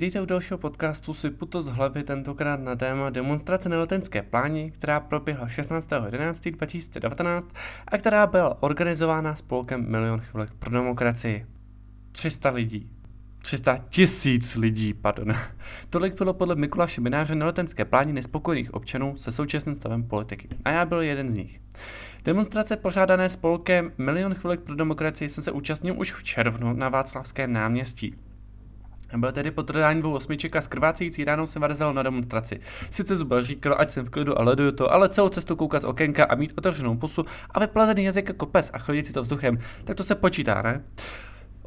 vítejte u dalšího podcastu Sypu to z hlavy, tentokrát na téma demonstrace na letenské pláni, která proběhla 16.11.2019 a která byla organizována spolkem Milion chvilek pro demokracii. 300 lidí. 300 tisíc lidí, pardon. Tolik bylo podle Mikuláše Mináře na letenské pláni nespokojených občanů se současným stavem politiky. A já byl jeden z nich. Demonstrace pořádané spolkem Milion chvilek pro demokracii jsem se účastnil už v červnu na Václavském náměstí. Byl tedy po dvou osmiček a skrvácející ránou se vyrazil na demonstraci. Sice Zubel říkal, ať jsem v klidu a leduju to, ale celou cestu koukat z okénka a mít otevřenou pusu a vyplazený jazyk jako pes a chlidit si to vzduchem, tak to se počítá, ne?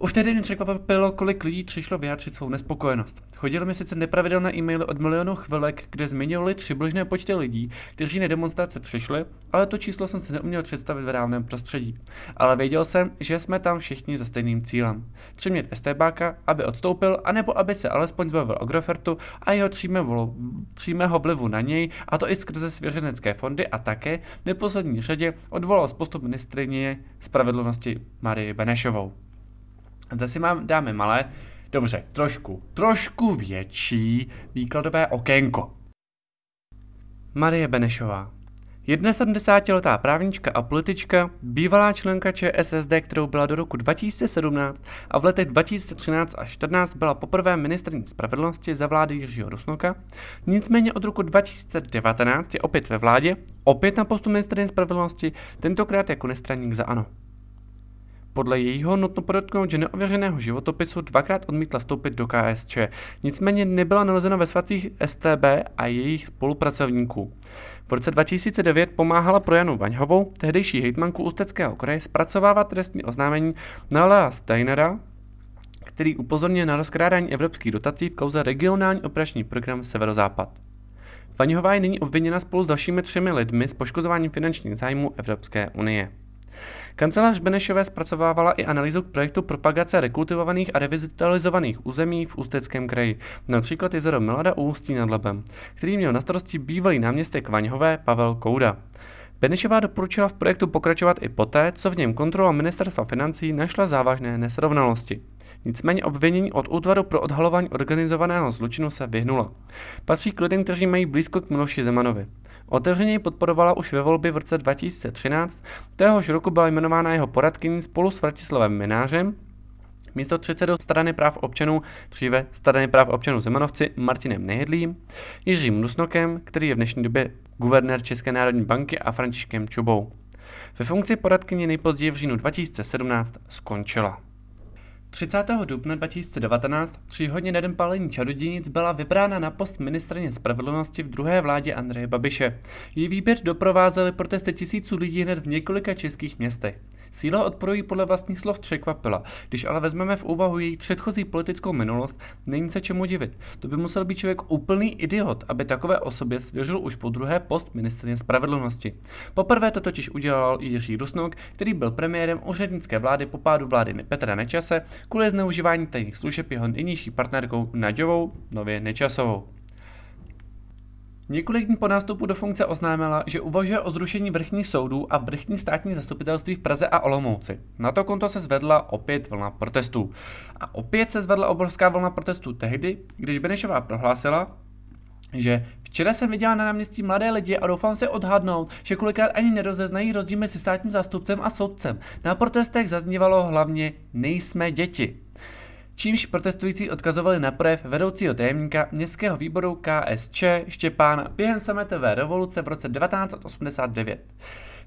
Už tehdy mě překvapilo, kolik lidí přišlo vyjádřit svou nespokojenost. Chodilo mi sice nepravidelné e-maily od milionů chvilek, kde zmiňovali přibližné počty lidí, kteří na demonstrace přišli, ale to číslo jsem si neuměl představit v reálném prostředí. Ale věděl jsem, že jsme tam všichni za stejným cílem. Přimět STBáka, aby odstoupil, anebo aby se alespoň zbavil Agrofertu a jeho třímého vlivu na něj, a to i skrze svěřenecké fondy a také v neposlední řadě odvolal z postup ministrině spravedlnosti Marie Benešovou. Si mám, dáme malé, dobře, trošku, trošku větší výkladové okénko. Marie Benešová. 71-letá právnička a politička, bývalá členka ČSSD, kterou byla do roku 2017 a v letech 2013 až 14 byla poprvé ministrní spravedlnosti za vlády Jiřího Rusnoka. Nicméně od roku 2019 je opět ve vládě, opět na postu ministrní spravedlnosti, tentokrát jako nestraník za ANO. Podle jejího nutno podotknout, že neověřeného životopisu dvakrát odmítla vstoupit do KSČ, nicméně nebyla nalezena ve svacích STB a jejich spolupracovníků. V roce 2009 pomáhala pro Janu Vaňhovou, tehdejší hejtmanku Ústeckého kraje, zpracovávat trestní oznámení na Lea Steinera, který upozorňuje na rozkrádání evropských dotací v kauze regionální operační program Severozápad. Vaňhová je nyní obviněna spolu s dalšími třemi lidmi s poškozováním finančních zájmů Evropské unie. Kancelář Benešové zpracovávala i analýzu k projektu propagace rekultivovaných a revitalizovaných území v Ústeckém kraji, například jezero Milada u Ústí nad Labem, který měl na starosti bývalý náměstek Vaňhové Pavel Kouda. Benešová doporučila v projektu pokračovat i poté, co v něm kontrola ministerstva financí našla závažné nesrovnalosti. Nicméně obvinění od útvaru pro odhalování organizovaného zločinu se vyhnula. Patří k lidem, kteří mají blízko k Miloši Zemanovi. Otevřeně podporovala už ve volbě v roce 2013, téhož roku byla jmenována jeho poradkyní spolu s Vratislavem Minářem, místo předsedou strany práv občanů, dříve strany práv občanů Zemanovci Martinem Nejedlím, Jiřím Nusnokem, který je v dnešní době guvernér České národní banky a Františkem Čubou. Ve funkci poradkyně nejpozději v říjnu 2017 skončila. 30. dubna 2019 tři hodně den palení čarodějnic byla vybrána na post ministrně spravedlnosti v druhé vládě Andreje Babiše. Její výběr doprovázely protesty tisíců lidí hned v několika českých městech. Síla odporu jí podle vlastních slov překvapila. Když ale vezmeme v úvahu její předchozí politickou minulost, není se čemu divit. To by musel být člověk úplný idiot, aby takové osobě svěřil už po druhé post ministrně spravedlnosti. Poprvé to totiž udělal Jiří Rusnok, který byl premiérem úřednické vlády po pádu vlády Petra Nečase kvůli zneužívání tajných služeb jeho nejnižší partnerkou Naďovou, nově Nečasovou. Několik dní po nástupu do funkce oznámila, že uvažuje o zrušení vrchních soudů a vrchní státní zastupitelství v Praze a Olomouci. Na to konto se zvedla opět vlna protestů. A opět se zvedla obrovská vlna protestů tehdy, když Benešová prohlásila, že včera jsem viděla na náměstí mladé lidi a doufám se odhadnout, že kolikrát ani nerozeznají rozdíl mezi státním zástupcem a soudcem. Na protestech zaznívalo hlavně nejsme děti čímž protestující odkazovali na projev vedoucího tajemníka městského výboru KSČ Štěpána během sametové revoluce v roce 1989.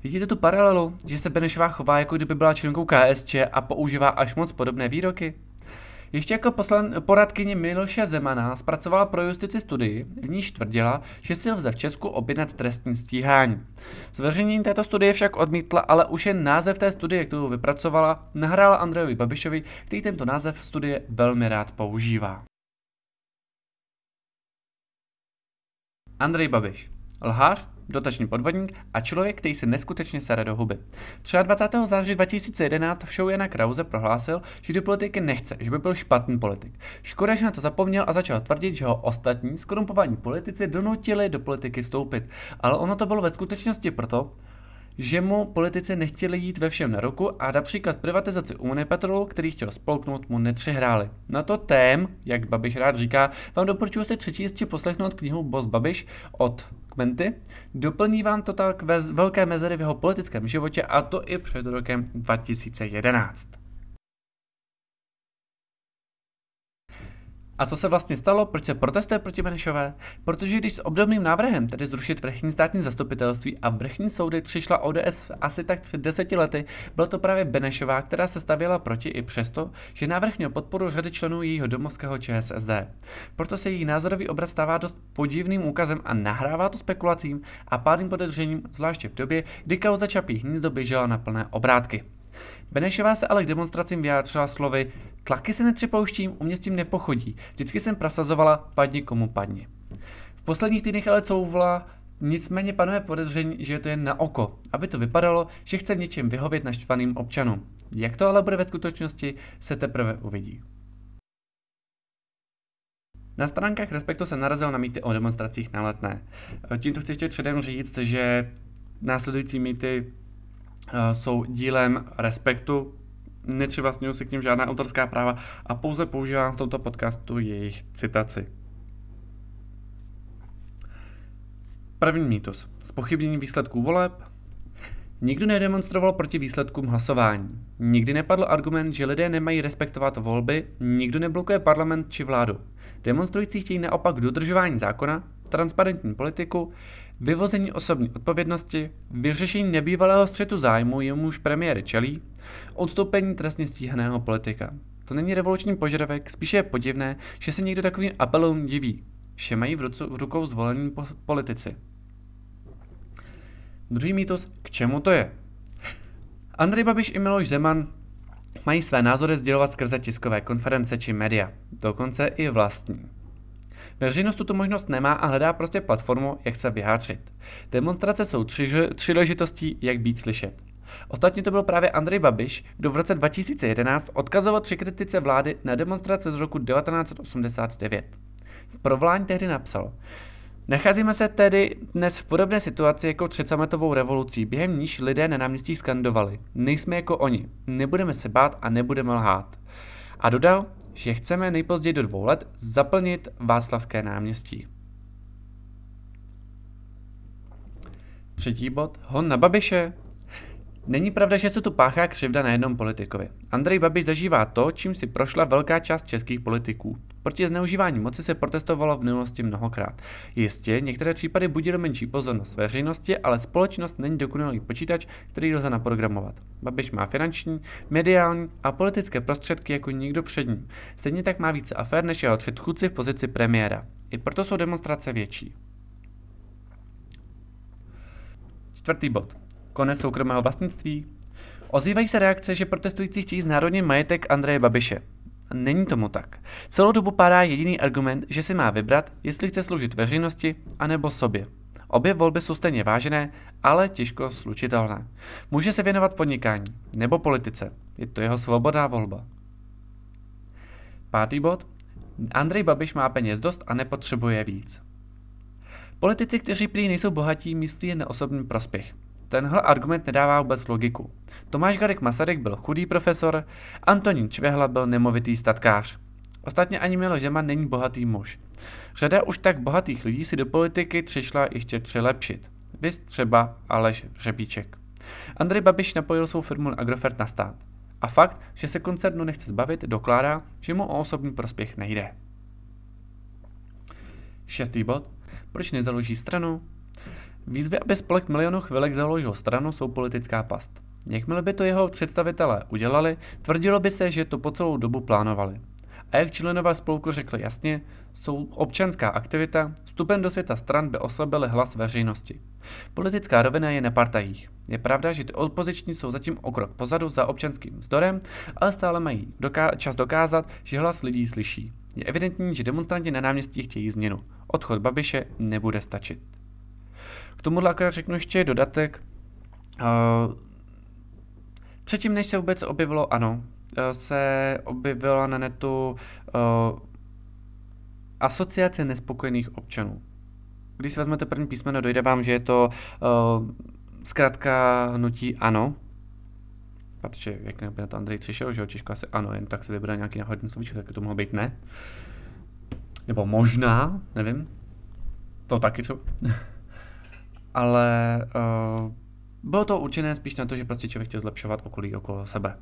Vidíte tu paralelu, že se Benešová chová jako kdyby byla členkou KSČ a používá až moc podobné výroky? Ještě jako poslan, poradkyně Miloše Zemana zpracovala pro justici studii, v níž tvrdila, že si lze v Česku objednat trestní stíhání. Zveřejnění této studie však odmítla, ale už jen název té studie, kterou vypracovala, nahrála Andrejovi Babišovi, který tento název studie velmi rád používá. Andrej Babiš. Lhář, dotační podvodník a člověk, který se neskutečně sere do huby. 23. září 2011 v show Jana Krause prohlásil, že do politiky nechce, že by byl špatný politik. Škoda, že na to zapomněl a začal tvrdit, že ho ostatní skorumpovaní politici donutili do politiky vstoupit. Ale ono to bylo ve skutečnosti proto, že mu politici nechtěli jít ve všem na ruku a například privatizaci Unipetrolu, který chtěl spolknout, mu netřehráli. Na to tém, jak Babiš rád říká, vám doporučuji se přečíst či poslechnout knihu Boss Babiš od Kmenty. Doplní vám to tak velké mezery v jeho politickém životě a to i před rokem 2011. A co se vlastně stalo? Proč se protestuje proti Benešové? Protože když s obdobným návrhem, tedy zrušit vrchní státní zastupitelství a vrchní soudy, přišla ODS asi tak před deseti lety, byla to právě Benešová, která se stavěla proti i přesto, že návrh měl podporu řady členů jejího domovského ČSSD. Proto se její názorový obraz stává dost podivným úkazem a nahrává to spekulacím a pádným podezřením, zvláště v době, kdy kauza Čapí hnízdo běžela na plné obrátky. Benešová se ale k demonstracím vyjádřila slovy Tlaky se netřepouštím, u mě s tím nepochodí. Vždycky jsem prosazovala padni komu padni. V posledních týdnech ale couvla Nicméně panuje podezření, že je to jen na oko, aby to vypadalo, že chce v něčem vyhovět naštvaným občanům. Jak to ale bude ve skutečnosti, se teprve uvidí. Na stránkách Respektu se narazil na mýty o demonstracích na letné. Tímto chci ještě předem říct, že následující mýty jsou dílem respektu, nepřivlastňuju si k ním žádná autorská práva a pouze používám v tomto podcastu jejich citaci. První mýtus. Spochybnění výsledků voleb. Nikdo nedemonstroval proti výsledkům hlasování. Nikdy nepadl argument, že lidé nemají respektovat volby, nikdo neblokuje parlament či vládu. Demonstrující chtějí naopak dodržování zákona, transparentní politiku, vyvození osobní odpovědnosti, vyřešení nebývalého střetu zájmu, jemuž premiér čelí, odstoupení trestně stíhaného politika. To není revoluční požadavek, spíše je podivné, že se někdo takovým apelům diví. Vše mají v, rucu, v rukou zvolení politici. Druhý mýtus, k čemu to je? Andrej Babiš i Miloš Zeman mají své názory sdělovat skrze tiskové konference či média, dokonce i vlastní. Veřejnost tuto možnost nemá a hledá prostě platformu, jak se vyjádřit. Demonstrace jsou tři, příležitostí, jak být slyšet. Ostatně to byl právě Andrej Babiš, kdo v roce 2011 odkazoval tři kritice vlády na demonstrace z roku 1989. V provlání tehdy napsal, Nacházíme se tedy dnes v podobné situaci jako před sametovou revolucí, během níž lidé na náměstí skandovali. Nejsme jako oni, nebudeme se bát a nebudeme lhát. A dodal, že chceme nejpozději do dvou let zaplnit Václavské náměstí. Třetí bod. Hon na Babiše. Není pravda, že se tu páchá křivda na jednom politikovi. Andrej Babiš zažívá to, čím si prošla velká část českých politiků. Proti zneužívání moci se protestovalo v minulosti mnohokrát. Jistě, některé případy budí menší pozornost veřejnosti, ale společnost není dokonalý počítač, který lze naprogramovat. Babiš má finanční, mediální a politické prostředky jako nikdo před ním. Stejně tak má více afér než jeho předchůdci v pozici premiéra. I proto jsou demonstrace větší. Čtvrtý bod. Konec soukromého vlastnictví. Ozývají se reakce, že protestující chtějí znárodnit majetek Andreje Babiše. Není tomu tak. Celou dobu pádá jediný argument, že si má vybrat, jestli chce sloužit veřejnosti anebo sobě. Obě volby jsou stejně vážené, ale těžko slučitelné. Může se věnovat podnikání nebo politice. Je to jeho svobodná volba. Pátý bod. Andrej Babiš má peněz dost a nepotřebuje víc. Politici, kteří prý nejsou bohatí, myslí jen na osobní prospěch. Tenhle argument nedává vůbec logiku. Tomáš Garek Masaryk byl chudý profesor, Antonín Čvehla byl nemovitý statkář. Ostatně ani Miloš Zeman není bohatý muž. Řada už tak bohatých lidí si do politiky přišla ještě přilepšit. Vys třeba Aleš Řebíček. Andrej Babiš napojil svou firmu Agrofert na stát. A fakt, že se koncernu nechce zbavit, dokládá, že mu o osobní prospěch nejde. Šestý bod. Proč nezaloží stranu? Výzvy, aby spolek milionů chvilek založil stranu, jsou politická past. Jakmile by to jeho představitelé udělali, tvrdilo by se, že to po celou dobu plánovali. A jak členové spolku řekli jasně, jsou občanská aktivita, vstupem do světa stran by oslabili hlas veřejnosti. Politická rovina je nepartajích. Je pravda, že ty opoziční jsou zatím o krok pozadu za občanským vzdorem, ale stále mají doká- čas dokázat, že hlas lidí slyší. Je evidentní, že demonstranti na náměstí chtějí změnu. Odchod Babiše nebude stačit. Tomu akorát řeknu ještě dodatek. Uh, předtím, než se vůbec objevilo ANO, uh, se objevila na netu uh, asociace nespokojených občanů. Když si vezmete první písmeno, dojde vám, že je to zkrátka hnutí ano, protože jak by na to Andrej přišel, že jo, těžko asi ano, jen tak se vybere nějaký náhodný slovíčko, tak to mohlo být ne. Nebo možná, nevím. To taky třeba. Ale uh, bylo to určené spíš na to, že prostě člověk chtěl zlepšovat okolí okolo sebe.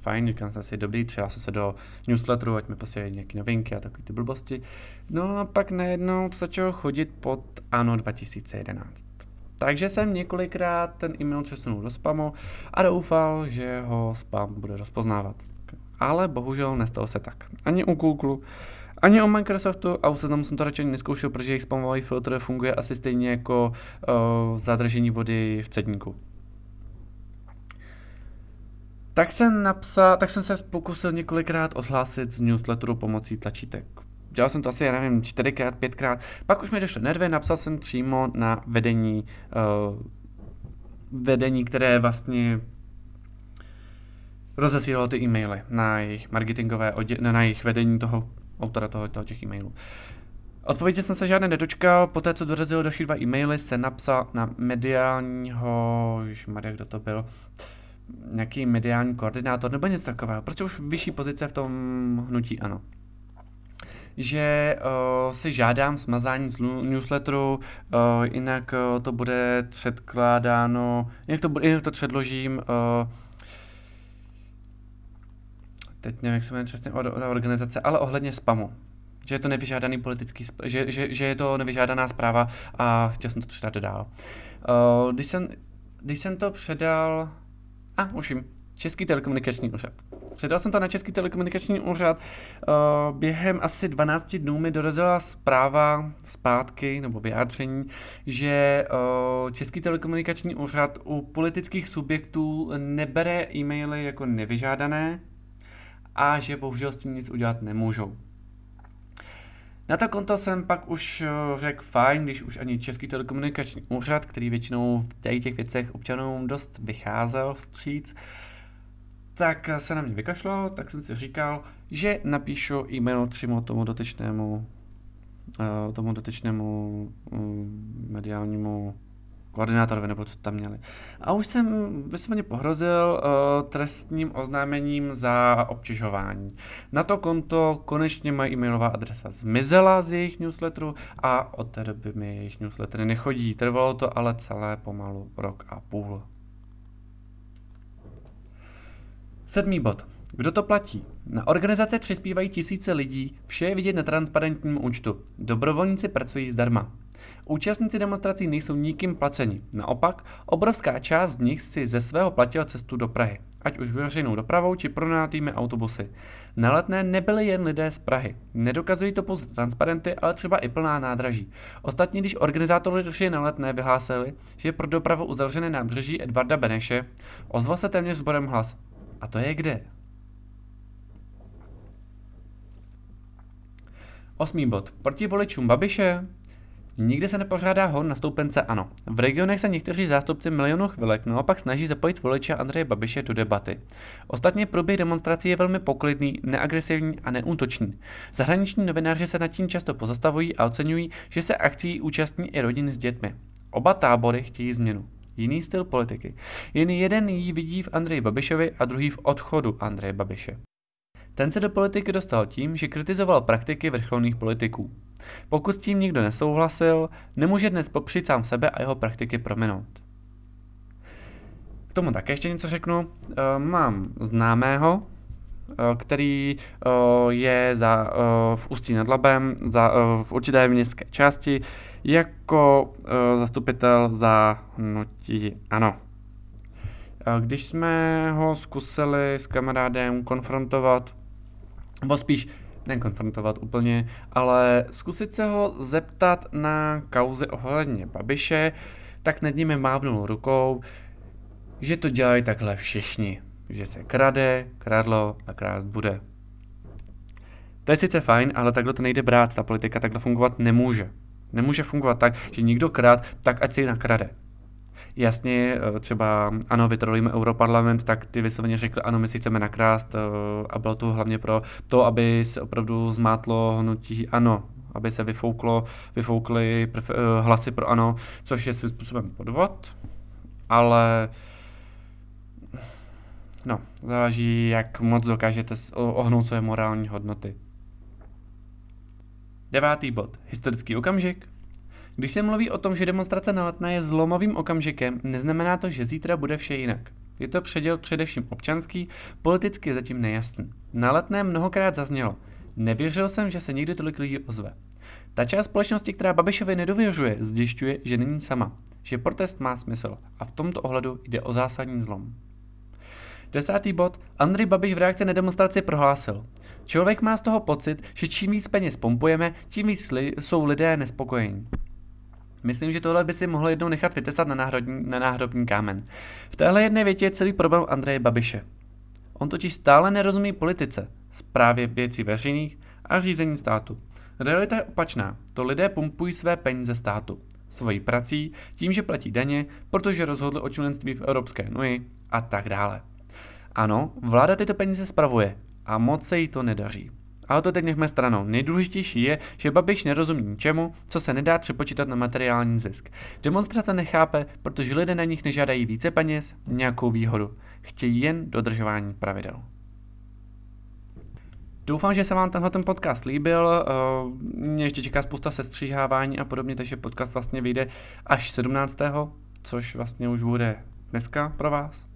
Fajn, říkám jsem si, dobrý, třeba se do newsletteru, ať mi posílají nějaké novinky a takové ty blbosti. No a pak najednou začal chodit pod ANO 2011. Takže jsem několikrát ten e-mail přesunul do spamu a doufal, že ho spam bude rozpoznávat. Ale bohužel nestalo se tak. Ani u Google, ani o Microsoftu a u seznamu jsem to radši neskoušel, protože jejich spamový filtr funguje asi stejně jako uh, zadržení vody v cedníku. Tak jsem, napsal, tak jsem se pokusil několikrát odhlásit z newsletteru pomocí tlačítek. Dělal jsem to asi, já nevím, čtyřikrát, pětkrát. Pak už mi došly nervy, napsal jsem přímo na vedení, uh, vedení, které vlastně rozesílalo ty e-maily na jejich marketingové, na jejich vedení toho autora toho, toho těch e-mailů. Odpovědi jsem se žádné nedočkal, poté co dorazily další dva e-maily, se napsal na mediálního, už Maria, kdo to byl, nějaký mediální koordinátor nebo něco takového, prostě už vyšší pozice v tom hnutí ano. Že uh, si žádám smazání z newsletteru, uh, jinak uh, to bude předkládáno, jinak to, jinak to předložím uh, teď nevím, jak se jmenuje přesně ta organizace, ale ohledně spamu. Že je to nevyžádaný politický, že, že, že je to nevyžádaná zpráva a chtěl jsem to předat dál. Uh, když, jsem, když jsem to předal, a ah, už vím, Český telekomunikační úřad. Předal jsem to na Český telekomunikační úřad. Uh, během asi 12 dnů mi dorazila zpráva zpátky, nebo vyjádření, že uh, Český telekomunikační úřad u politických subjektů nebere e-maily jako nevyžádané, a že bohužel s tím nic udělat nemůžou. Na to konto jsem pak už eh, řekl fajn, když už ani Český telekomunikační úřad, který většinou v těch věcech občanům dost vycházel vstříc, tak se na mě vykašlal, tak jsem si říkal, že napíšu e-mail přímo tomu dotyčnému, eh, tomu dotyčnému mm, mediálnímu koordinátorovi, nebo co tam měli. A už jsem vysloveně pohrozil uh, trestním oznámením za obtěžování. Na to konto konečně moje e-mailová adresa zmizela z jejich newsletteru a od té doby mi jejich newslettery nechodí. Trvalo to ale celé pomalu rok a půl. Sedmý bod. Kdo to platí? Na organizace přispívají tisíce lidí, vše je vidět na transparentním účtu. Dobrovolníci pracují zdarma. Účastníci demonstrací nejsou nikým placeni. Naopak, obrovská část z nich si ze svého platila cestu do Prahy, ať už veřejnou dopravou či pronátými autobusy. Na letné nebyli jen lidé z Prahy. Nedokazují to pouze transparenty, ale třeba i plná nádraží. Ostatně, když organizátoři na letné vyhlásili, že je pro dopravu uzavřené nábřeží Edvarda Beneše, ozval se téměř sborem hlas. A to je kde? Osmý bod. Proti voličům Babiše? Nikdy se nepořádá hon na stoupence ANO. V regionech se někteří zástupci milionů chvilek naopak snaží zapojit voliče Andreje Babiše do debaty. Ostatně průběh demonstrací je velmi poklidný, neagresivní a neútočný. Zahraniční novináři se nad tím často pozastavují a oceňují, že se akcí účastní i rodiny s dětmi. Oba tábory chtějí změnu. Jiný styl politiky. Jen jeden ji vidí v Andreji Babišovi a druhý v odchodu Andreje Babiše. Ten se do politiky dostal tím, že kritizoval praktiky vrcholných politiků. Pokud s tím nikdo nesouhlasil, nemůže dnes popřít sám sebe a jeho praktiky prominout. K tomu také ještě něco řeknu. E, mám známého, e, který e, je za, v Ústí nad Labem, za, v určité městské části, jako zastupitel za hnutí ANO. Když jsme ho zkusili s kamarádem konfrontovat, nebo spíš nekonfrontovat úplně, ale zkusit se ho zeptat na kauzy ohledně Babiše, tak nad nimi mávnul rukou, že to dělají takhle všichni. Že se krade, kradlo a krást bude. To je sice fajn, ale takhle to nejde brát, ta politika takhle fungovat nemůže. Nemůže fungovat tak, že někdo krát, tak ať si nakrade jasně eh, třeba ano, vytrolíme Europarlament, tak ty vysloveně řekli, ano, my si chceme nakrást eh, a bylo to hlavně pro to, aby se opravdu zmátlo hnutí ano, aby se vyfouklo, vyfoukly eh, hlasy pro ano, což je svým způsobem podvod. ale no, záleží, jak moc dokážete ohnout své morální hodnoty. Devátý bod. Historický okamžik. Když se mluví o tom, že demonstrace na letné je zlomovým okamžikem, neznamená to, že zítra bude vše jinak. Je to předěl především občanský, politicky zatím nejasný. Na letné mnohokrát zaznělo. Nevěřil jsem, že se někdy tolik lidí ozve. Ta část společnosti, která Babišovi nedověřuje, zjišťuje, že není sama, že protest má smysl a v tomto ohledu jde o zásadní zlom. Desátý bod. Andrej Babiš v reakci na demonstraci prohlásil. Člověk má z toho pocit, že čím víc peněz pompujeme, tím víc li- jsou lidé nespokojení. Myslím, že tohle by si mohlo jednou nechat vytestat na, náhrobní, na náhrobní kámen. V téhle jedné větě je celý problém Andreje Babiše. On totiž stále nerozumí politice, zprávě věcí veřejných a řízení státu. Realita je opačná. To lidé pumpují své peníze státu. Svojí prací, tím, že platí daně, protože rozhodli o členství v Evropské unii a tak dále. Ano, vláda tyto peníze spravuje a moc se jí to nedaří. Ale to teď nechme stranou. Nejdůležitější je, že Babiš nerozumí ničemu, co se nedá přepočítat na materiální zisk. Demonstrace nechápe, protože lidé na nich nežádají více peněz, nějakou výhodu. Chtějí jen dodržování pravidel. Doufám, že se vám tenhle ten podcast líbil. Eh, mě ještě čeká spousta sestříhávání a podobně, takže podcast vlastně vyjde až 17. což vlastně už bude dneska pro vás.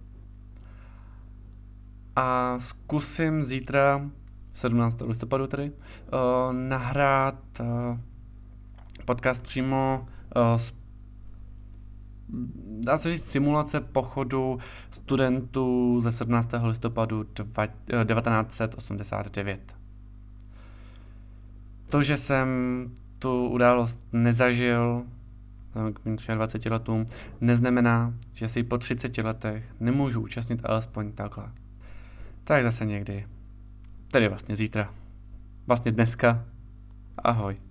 A zkusím zítra 17. listopadu tedy, uh, nahrát uh, podcast přímo uh, z dá se říct simulace pochodu studentů ze 17. listopadu dva, 1989. To, že jsem tu událost nezažil k mým 23 letům, neznamená, že si po 30 letech nemůžu účastnit alespoň takhle. Tak zase někdy. Tedy vlastně zítra. Vlastně dneska. Ahoj.